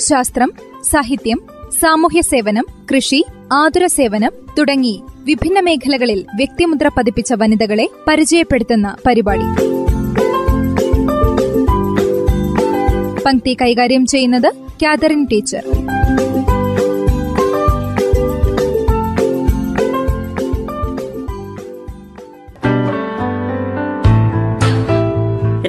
ശാസ്ത്രം സാഹിത്യം സാമൂഹ്യ സേവനം കൃഷി ആതുര സേവനം തുടങ്ങി വിഭിന്ന മേഖലകളിൽ വ്യക്തിമുദ്ര പതിപ്പിച്ച വനിതകളെ പരിചയപ്പെടുത്തുന്ന പരിപാടി. പങ്ക്തി കൈകാര്യം ചെയ്യുന്നത് കാതറിൻ ടീച്ചർ.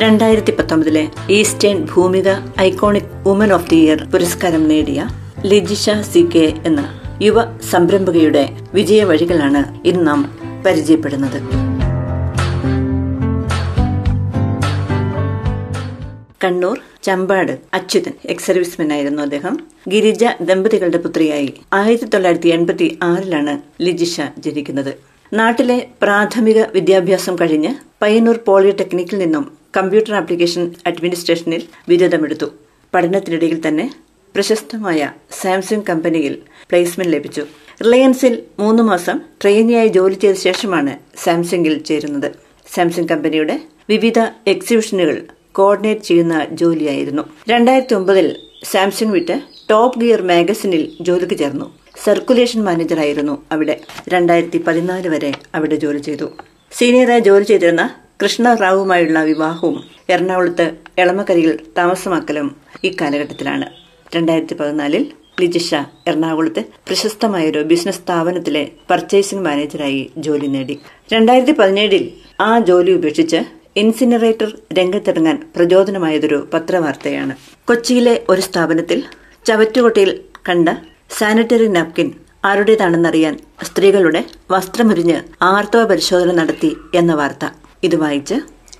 രണ്ടായിരത്തി പത്തൊമ്പതിലെ eastern Bhoomika iconic woman of the year പുരസ്കാരം നേടിയ ലിജിഷ സി കെ എന്ന യുവ സംരംഭകയുടെ വിജയ വഴികളാണ് ഇന്ന് നാം പരിചയപ്പെടുന്നത്. കണ്ണൂർ ചമ്പാട് അച്യുതൻ എക്സ് സർവീസ്മെൻ ആയിരുന്നു അദ്ദേഹം. ഗിരിജ ദമ്പതികളുടെ പുത്രിയായി ആയിരത്തി തൊള്ളായിരത്തി എൺപത്തി ആറിലാണ് ലിജിഷ ജനിക്കുന്നത്. നാട്ടിലെ പ്രാഥമിക വിദ്യാഭ്യാസം കഴിഞ്ഞ് പയ്യന്നൂർ പോളിടെക്നിക്കിൽ നിന്നും കമ്പ്യൂട്ടർ ആപ്ലിക്കേഷൻ അഡ്മിനിസ്ട്രേഷനിൽ ബിരുദമെടുത്തു പഠനത്തിനിടയിൽ തന്നെ പ്രശസ്തമായ സാംസങ് കമ്പനിയിൽ പ്ലേസ്മെന്റ് ലഭിച്ചു. റിലയൻസിൽ മൂന്ന് മാസം ട്രെയിനിയായി ജോലി ചെയ്ത ശേഷമാണ് സാംസങ്ങിൽ ചേരുന്നത്. സാംസങ് കമ്പനിയുടെ വിവിധ എക്സിബിഷനുകൾ കോർഡിനേറ്റ് ചെയ്യുന്ന ജോലിയായിരുന്നു. രണ്ടായിരത്തി ഒമ്പതിൽ സാംസങ് വിട്ട് ടോപ്പ് ഗിയർ മാഗസിനിൽ ജോലിക്ക് ചേർന്നു. സർക്കുലേഷൻ മാനേജറായിരുന്നു അവിടെ. രണ്ടായിരത്തി പതിനാല് വരെ അവിടെ ജോലി ചെയ്തു. സീനിയറായി ജോലി ചെയ്തിരുന്ന കൃഷ്ണ റാവുമായുള്ള വിവാഹവും എറണാകുളത്ത് എളമക്കരയിൽ താമസമാക്കലും ഇക്കാലഘട്ടത്തിലാണ് രണ്ടായിരത്തി പതിനാലിൽ ലിജിഷ എറണാകുളത്ത് പ്രശസ്തമായൊരു ബിസിനസ് സ്ഥാപനത്തിലെ പർച്ചേസിംഗ് മാനേജറായി ജോലി നേടി. രണ്ടായിരത്തി പതിനേഴിൽ ആ ജോലി ഉപേക്ഷിച്ച് ഇൻസിനറേറ്റർ രംഗത്തിറങ്ങാൻ പ്രചോദനമായതൊരു പത്രവാർത്തയാണ്. കൊച്ചിയിലെ ഒരു സ്ഥാപനത്തിൽ ചവറ്റുകൊട്ടയിൽ കണ്ട സാനിറ്ററി നാപ്കിൻ ആരുടേതാണെന്നറിയാൻ സ്ത്രീകളുടെ വസ്ത്രമുരിഞ്ഞ് ആർത്തവ പരിശോധന നടത്തി എന്ന വാർത്ത. ഇത് വായിച്ച്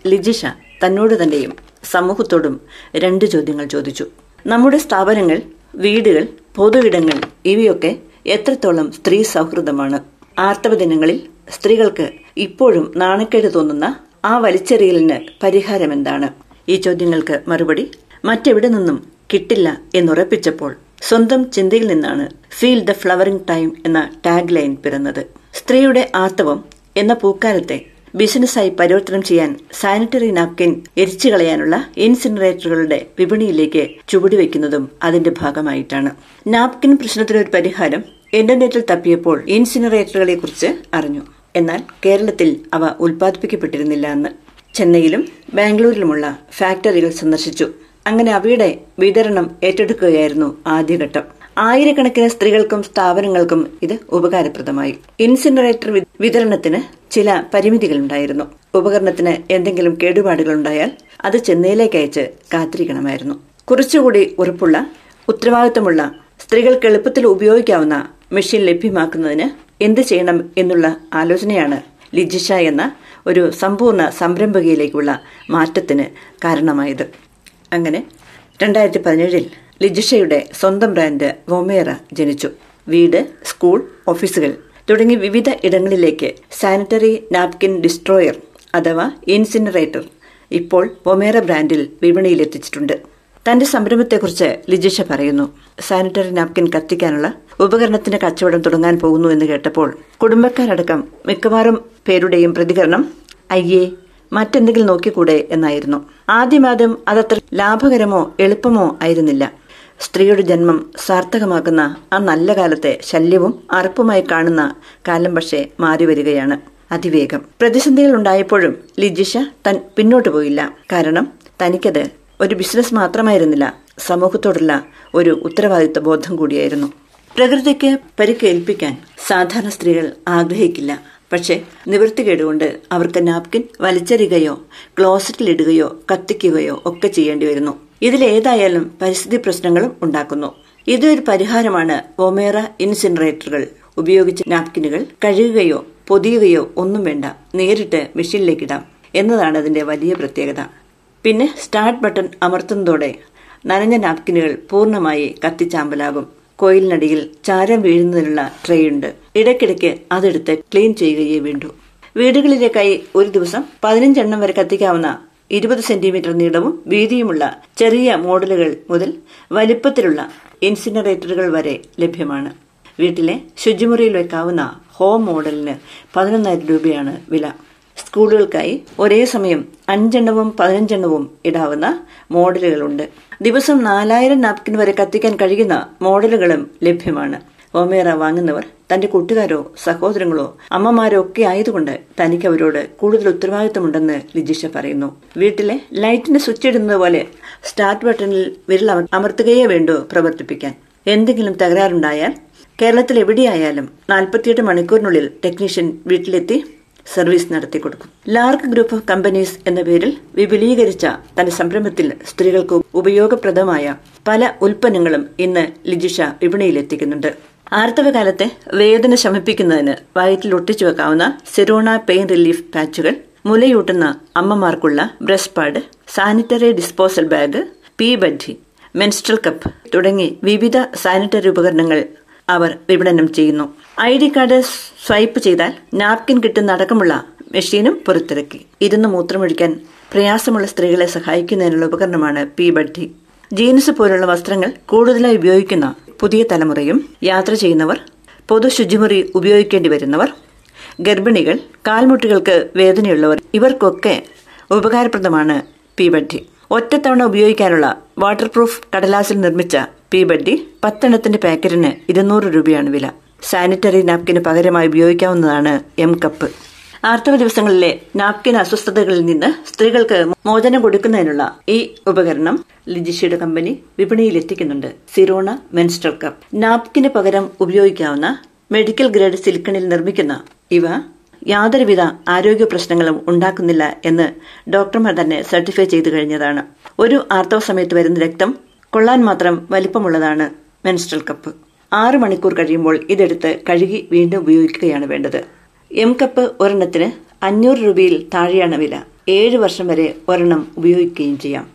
ലിജിഷ തന്നോട് തന്നെയും സമൂഹത്തോടും രണ്ട് ചോദ്യങ്ങൾ ചോദിച്ചു. നമ്മുടെ സ്ഥാപനങ്ങൾ വീടുകൾ പൊതു ഇടങ്ങൾ ഇവയൊക്കെ എത്രത്തോളം സ്ത്രീ സൗഹൃദമാണ്. ആർത്തവ ദിനങ്ങളിൽ സ്ത്രീകൾക്ക് ഇപ്പോഴും നാണക്കേട് തോന്നുന്ന ആ വലിച്ചെറിയലിന് പരിഹാരം എന്താണ്? ഈ ചോദ്യങ്ങൾക്ക് മറുപടി മറ്റെവിടെ നിന്നും കിട്ടില്ല എന്നുറപ്പിച്ചപ്പോൾ സ്വന്തം ചിന്തയിൽ നിന്നാണ് ഫീൽ ദ ഫ്ലവറിംഗ് ടൈം എന്ന ടാഗ് ലൈൻ പിറന്നത്. സ്ത്രീയുടെ ആർത്തവം എന്ന പൂക്കാലത്തെ ബിസിനസ്സായി പരിവർത്തനം ചെയ്യാൻ സാനിറ്ററി നാപ്കിൻ എരിച്ചു കളയാനുള്ള ഇൻസിനറേറ്ററുകളുടെ വിപണിയിലേക്ക് ചുവടുവെക്കുന്നതും അതിന്റെ ഭാഗമായിട്ടാണ്. നാപ്കിൻ പ്രശ്നത്തിനൊരു പരിഹാരം ഇന്റർനെറ്റിൽ തപ്പിയപ്പോൾ ഇൻസിനറേറ്ററുകളെ കുറിച്ച് അറിഞ്ഞു. എന്നാൽ കേരളത്തിൽ അവ ഉൽപ്പാദിപ്പിക്കപ്പെട്ടിരുന്നില്ല എന്ന് ചെന്നൈയിലും ബാംഗ്ലൂരിലുമുള്ള ഫാക്ടറികൾ സന്ദർശിച്ചു. അങ്ങനെ അവയുടെ വിതരണം ഏറ്റെടുക്കുകയായിരുന്നു ആദ്യഘട്ടം. ആയിരക്കണക്കിന് സ്ത്രീകൾക്കും സ്ഥാപനങ്ങൾക്കും ഇത് ഉപകാരപ്രദമായി. ഇൻസിനറേറ്റർ വിതരണത്തിന് ചില പരിമിതികളുണ്ടായിരുന്നു. ഉപകരണത്തിന് എന്തെങ്കിലും കേടുപാടുകൾ ഉണ്ടായാൽ അത് ചെന്നൈയിലേക്ക് അയച്ച് കാത്തിരിക്കണമായിരുന്നു. കുറച്ചുകൂടി ഉറപ്പുള്ള ഉത്തരവാദിത്തമുള്ള സ്ത്രീകൾക്ക് എളുപ്പത്തിൽ ഉപയോഗിക്കാവുന്ന മെഷീൻ ലഭ്യമാക്കുന്നതിന് എന്ത് ചെയ്യണം എന്നുള്ള ആലോചനയാണ് ലിജിഷ എന്ന ഒരു സമ്പൂർണ സംരംഭകയിലേക്കുള്ള മാറ്റത്തിന് കാരണമായത്. അങ്ങനെ രണ്ടായിരത്തി പതിനേഴിൽ ലിജിഷയുടെ സ്വന്തം ബ്രാൻഡ് വൊമേറ ജനിച്ചു. വീട് സ്കൂൾ ഓഫീസുകൾ തുടങ്ങി വിവിധ ഇടങ്ങളിലേക്ക് സാനിറ്ററി നാപ്കിൻ ഡിസ്ട്രോയർ അഥവാ ഇൻസിനറേറ്റർ ഇപ്പോൾ വൊമേറ ബ്രാൻഡിൽ വിപണിയിലെത്തിച്ചിട്ടുണ്ട്. തന്റെ സംരംഭത്തെക്കുറിച്ച് ലിജിഷ പറയുന്നു. സാനിറ്ററി നാപ്കിൻ കത്തിക്കാനുള്ള ഉപകരണത്തിന്റെ കച്ചവടം തുടങ്ങാൻ പോകുന്നു എന്ന് കേട്ടപ്പോൾ കുടുംബക്കാരടക്കം മിക്കവാറും പേരുടെയും പ്രതികരണം അയ്യേ മറ്റെന്തെങ്കിലും നോക്കിക്കൂടെ എന്നായിരുന്നു. ആദ്യമാദ്യം അതത്ര ലാഭകരമോ എളുപ്പമോ ആയിരുന്നില്ല. സ്ത്രീയുടെ ജന്മം സാർത്ഥകമാക്കുന്ന ആ നല്ല കാലത്തെ ശല്യവും അറപ്പുമായി കാണുന്ന കാലം പക്ഷേ മാറി വരികയാണ് അതിവേഗം. പ്രതിസന്ധികൾ ഉണ്ടായപ്പോഴും ലിജിഷ തൻ പിന്നോട്ട് പോയില്ല. കാരണം തനിക്കത് ഒരു ബിസിനസ് മാത്രമായിരുന്നില്ല സമൂഹത്തോടുള്ള ഒരു ഉത്തരവാദിത്വ ബോധം കൂടിയായിരുന്നു. പ്രകൃതിക്ക് പരിക്കേൽപ്പിക്കാൻ സാധാരണ സ്ത്രീകൾ ആഗ്രഹിക്കില്ല. പക്ഷേ നിവൃത്തികേടുകൊണ്ട് അവർക്ക് നാപ്കിൻ വലിച്ചെറിയുകയോ ക്ലോസറ്റിലിടുകയോ കത്തിക്കുകയോ ഒക്കെ ചെയ്യേണ്ടി വരുന്നു. ഇതിലേതായാലും പരിസ്ഥിതി പ്രശ്നങ്ങളും ഉണ്ടാക്കുന്നു. ഇതൊരു പരിഹാരമാണ് ഒമേറ ഇൻസിനറേറ്ററുകൾ. ഉപയോഗിച്ച നാപ്കിനുകൾ കഴുകുകയോ പൊതിയുകയോ ഒന്നും വേണ്ട. നേരിട്ട് മെഷീനിലേക്കിടാം എന്നതാണ് അതിന്റെ വലിയ പ്രത്യേകത. പിന്നെ സ്റ്റാർട്ട് ബട്ടൺ അമർത്തുന്നതോടെ നനഞ്ഞ നാപ്കിനുകൾ പൂർണമായി കത്തിച്ചാമ്പലാകും. കോയിലിനടിയിൽ ചാരം വീഴുന്നതിനുള്ള ട്രേ ഉണ്ട്. ഇടയ്ക്കിടയ്ക്ക് അതെടുത്ത് ക്ലീൻ ചെയ്യുകയേ വേണ്ടൂ. വീടുകളിലേക്കായി ഒരു ദിവസം പതിനഞ്ചെണ്ണം വരെ കത്തിക്കാവുന്ന ഇരുപത് സെന്റിമീറ്റർ നീളവും വീതിയുമുള്ള ചെറിയ മോഡലുകൾ മുതൽ വലിപ്പത്തിലുള്ള ഇൻസിനറേറ്ററുകൾ വരെ ലഭ്യമാണ്. വീട്ടിലെ ശുചിമുറിയിൽ വെക്കാവുന്ന ഹോം മോഡലിന് പതിനൊന്നായിരം രൂപയാണ് വില. സ്കൂളുകൾക്കായി ഒരേ സമയം അഞ്ചെണ്ണവും പതിനഞ്ചെണ്ണവും ഇടാവുന്ന മോഡലുകളുണ്ട്. ദിവസം നാലായിരം നാപ്കിൻ വരെ കത്തിക്കാൻ കഴിയുന്ന മോഡലുകളും ലഭ്യമാണ്. ഓമേറ വാങ്ങുന്നവർ തന്റെ കൂട്ടുകാരോ സഹോദരങ്ങളോ അമ്മമാരോ ഒക്കെ ആയതുകൊണ്ട് തനിക്ക് അവരോട് കൂടുതൽ ഉത്തരവാദിത്തമുണ്ടെന്ന് ലിജിഷ പറയുന്നു. വീട്ടിലെ ലൈറ്റിന് സ്വിച്ച് ഇടുന്നത് പോലെ സ്റ്റാർട്ട് ബട്ടണിൽ വിരൽ അമർ- അമർത്തുകയേ വേണ്ടൂ പ്രവർത്തിപ്പിക്കാൻ. എന്തെങ്കിലും തകരാറുണ്ടായാൽ കേരളത്തിൽ എവിടെയായാലും നാൽപ്പത്തിയെട്ട് മണിക്കൂറിനുള്ളിൽ ടെക്നീഷ്യൻ വീട്ടിലെത്തി സർവീസ് നടത്തി കൊടുക്കും. ലാർക്ക് ഗ്രൂപ്പ് ഓഫ് കമ്പനീസ് എന്ന പേരിൽ വിപുലീകരിച്ച തന്റെ സംരംഭത്തിൽ സ്ത്രീകൾക്ക് ഉപയോഗപ്രദമായ പല ഉൽപ്പന്നങ്ങളും ഇന്ന് ലിജിഷ വിപണിയിലെത്തിക്കുന്നുണ്ട്. ആർത്തവകാലത്തെ വേദന ശമിപ്പിക്കുന്നതിന് വയറ്റിൽ ഒട്ടിച്ചു വെക്കാവുന്ന സെറോണ പെയിൻ റിലീഫ് പാച്ചുകൾ മുലയൂട്ടുന്ന അമ്മമാർക്കുള്ള breast pad sanitary disposal bag pee buddy menstrual cup തുടങ്ങി വിവിധ സാനിറ്ററി ഉപകരണങ്ങൾ അവർ വിപണനം ചെയ്യുന്നു. ഐ ഡി കാർഡ് സ്വൈപ്പ് ചെയ്താൽ നാപ്കിൻ കിട്ടുന്ന അടക്കമുള്ള മെഷീനും പുറത്തിറക്കി. ഇരുന്ന് മൂത്രമൊഴിക്കാൻ പ്രയാസമുള്ള സ്ത്രീകളെ സഹായിക്കുന്നതിനുള്ള ഉപകരണമാണ് പി ബഡ്ഡി ജീൻസ് പോലുള്ള വസ്ത്രങ്ങൾ കൂടുതലായി ഉപയോഗിക്കുന്ന പുതിയ തലമുറയും യാത്ര ചെയ്യുന്നവർ പൊതു ശുചിമുറി ഉപയോഗിക്കേണ്ടി വരുന്നവർ ഗർഭിണികൾ കാൽമുട്ടുകൾക്ക് വേദനയുള്ളവർ ഇവർക്കൊക്കെ ഉപകാരപ്രദമാണ് പീബഡ്ഡി. ഒറ്റത്തവണ ഉപയോഗിക്കാനുള്ള വാട്ടർ പ്രൂഫ് കടലാസിൽ നിർമ്മിച്ച പീബഡ്ഡി പത്തെണ്ണത്തിന്റെ പാക്കറ്റിന് ഇരുന്നൂറ് രൂപയാണ് വില. സാനിറ്ററി നാപ്കിന് പകരമായി ഉപയോഗിക്കാവുന്നതാണ് എം കപ്പ് ആർത്തവ ദിവസങ്ങളിലെ നാപ്കിൻ അസ്വസ്ഥതകളിൽ നിന്ന് സ്ത്രീകൾക്ക് മോചനം കൊടുക്കുന്നതിനുള്ള ഈ ഉപകരണം ലിജിഷയുടെ കമ്പനി വിപണിയിൽ എത്തിക്കുന്നുണ്ട്. Sirona menstrual cup. നാപ്കിന് പകരം ഉപയോഗിക്കാവുന്ന മെഡിക്കൽ ഗ്രേഡ് സിലിക്കണിൽ നിർമ്മിക്കുന്ന ഇവ യാതൊരുവിധ ആരോഗ്യ പ്രശ്നങ്ങളും ഉണ്ടാക്കുന്നില്ല എന്ന് ഡോക്ടർമാർ തന്നെ സർട്ടിഫൈ ചെയ്തു കഴിഞ്ഞതാണ്. ഒരു ആർത്തവ സമയത്ത് വരുന്ന രക്തം കൊള്ളാൻ മാത്രം വലിപ്പമുള്ളതാണ് മെൻസ്ട്രൽ കപ്പ്. ആറ് മണിക്കൂർ കഴിയുമ്പോൾ ഇതെടുത്ത് കഴുകി വീണ്ടും ഉപയോഗിക്കുകയാണ് വേണ്ടത്. എം കപ്പ് ഒരെണ്ണത്തിന് അഞ്ഞൂറ് രൂപയിൽ താഴെയാണ് വില. ഏഴ് വർഷം വരെ ഒരെണ്ണം ഉപയോഗിക്കുകയും ചെയ്യാം.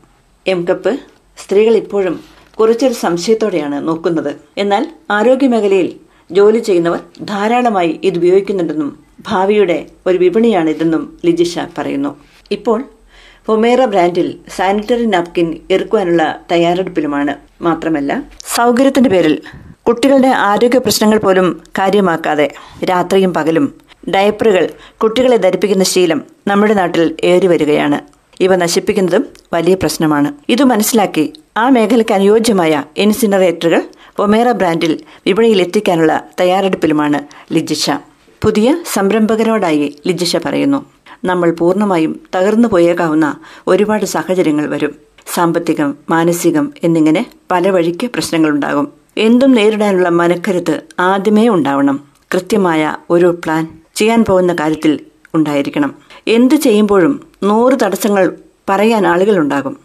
എം കപ്പ് സ്ത്രീകൾ ഇപ്പോഴും കുറച്ചൊരു സംശയത്തോടെയാണ് നോക്കുന്നത്. എന്നാൽ ആരോഗ്യമേഖലയിൽ ജോലി ചെയ്യുന്നവർ ധാരാളമായി ഇത് ഉപയോഗിക്കുന്നുണ്ടെന്നും ഭാവിയുടെ ഒരു വിപണിയാണിതെന്നും ലിജിഷ പറയുന്നു. ഇപ്പോൾ പൊമേറ ബ്രാൻഡിൽ സാനിറ്ററി നാപ്കിൻ ഇറക്കുവാനുള്ള തയ്യാറെടുപ്പിലുമാണ്. മാത്രമല്ല സൗകര്യത്തിന്റെ പേരിൽ കുട്ടികളുടെ ആരോഗ്യ പ്രശ്നങ്ങൾ പോലും കാര്യമാക്കാതെ രാത്രിയും പകലും ഡയപ്പറുകൾ കുട്ടികളെ ധരിപ്പിക്കുന്ന ശീലം നമ്മുടെ നാട്ടിൽ ഏറി വരികയാണ്. ഇവ നശിപ്പിക്കുന്നതും വലിയ പ്രശ്നമാണ്. ഇത് മനസ്സിലാക്കി ആ മേഖലയ്ക്ക് അനുയോജ്യമായ ഇൻസിനറേറ്ററുകൾ ഒമേറ ബ്രാൻഡിൽ വിപണിയിൽ എത്തിക്കാനുള്ള തയ്യാറെടുപ്പിലുമാണ് ലിജിഷ. പുതിയ സംരംഭകരോടായി ലിജിഷ പറയുന്നു നമ്മൾ പൂർണമായും തകർന്നു പോയേക്കാവുന്ന ഒരുപാട് സാഹചര്യങ്ങൾ വരും. സാമ്പത്തികം മാനസികം എന്നിങ്ങനെ പല വഴിക്ക് പ്രശ്നങ്ങളുണ്ടാകും. എന്തും നേരിടാനുള്ള മനക്കരുത്ത് ആദ്യമേ ഉണ്ടാവണം. കൃത്യമായ ഒരു പ്ലാൻ ചെയ്യാൻ പോകുന്ന കാര്യത്തിൽ ഉണ്ടായിരിക്കണം. എന്തു ചെയ്യുമ്പോഴും നൂറ് തടസ്സങ്ങൾ പറയാൻ ആളുകളുണ്ടാകും.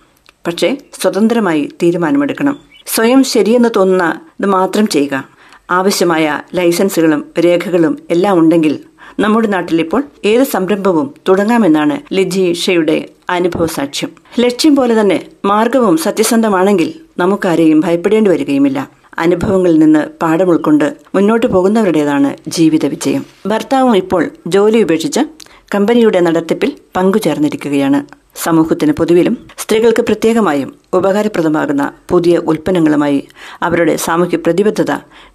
പക്ഷേ സ്വതന്ത്രമായി തീരുമാനമെടുക്കണം. സ്വയം ശരിയെന്ന് തോന്നുന്ന ഇത് മാത്രം ചെയ്യുക. ആവശ്യമായ ലൈസൻസുകളും രേഖകളും എല്ലാം ഉണ്ടെങ്കിൽ നമ്മുടെ നാട്ടിൽ ഇപ്പോൾ ഏത് സംരംഭവും തുടങ്ങാമെന്നാണ് ലിജീഷയുടെ അനുഭവ സാക്ഷ്യം ലക്ഷ്യം പോലെ തന്നെ മാർഗവും സത്യസന്ധമാണെങ്കിൽ നമുക്കാരെയും ഭയപ്പെടേണ്ടി വരികയുമില്ല. അനുഭവങ്ങളിൽ നിന്ന് പാഠം ഉൾക്കൊണ്ട് മുന്നോട്ട് പോകുന്നവരുടേതാണ് ജീവിത വിജയം. ഭർത്താവും ഇപ്പോൾ ജോലി ഉപേക്ഷിച്ച് കമ്പനിയുടെ നടത്തിപ്പിൽ പങ്കുചേർന്നിരിക്കുകയാണ്. സമൂഹത്തിന് പൊതുവിലും സ്ത്രീകൾക്ക് പ്രത്യേകമായും ഉപകാരപ്രദമാകുന്ന പുതിയ ഉൽപ്പന്നങ്ങളുമായി അവരുടെ സാമൂഹ്യ പ്രതിബദ്ധത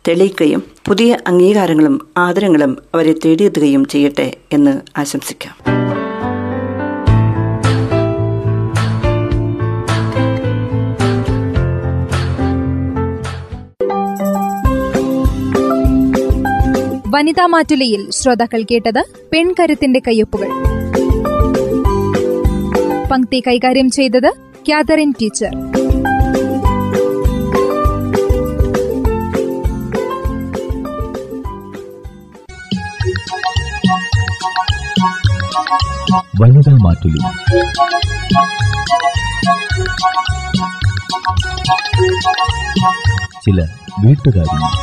തെളിയിക്കുകയും പുതിയ അംഗീകാരങ്ങളും ആദരങ്ങളും അവരെ തേടിയെത്തുകയും ചെയ്യട്ടെ എന്ന് ആശംസിക്കാം. വനിതാ മാറ്റുലയിൽ ശ്രോതാക്കൾ കേട്ടത് പെൺകരുത്തിന്റെ കയ്യൊപ്പുകൾ. പങ്ക്തി കൈകാര്യം ചെയ്തത് കാതറിൻ ടീച്ചർ. വനിതാ മാറ്റുലി. ചില വീട്ടുകാരി.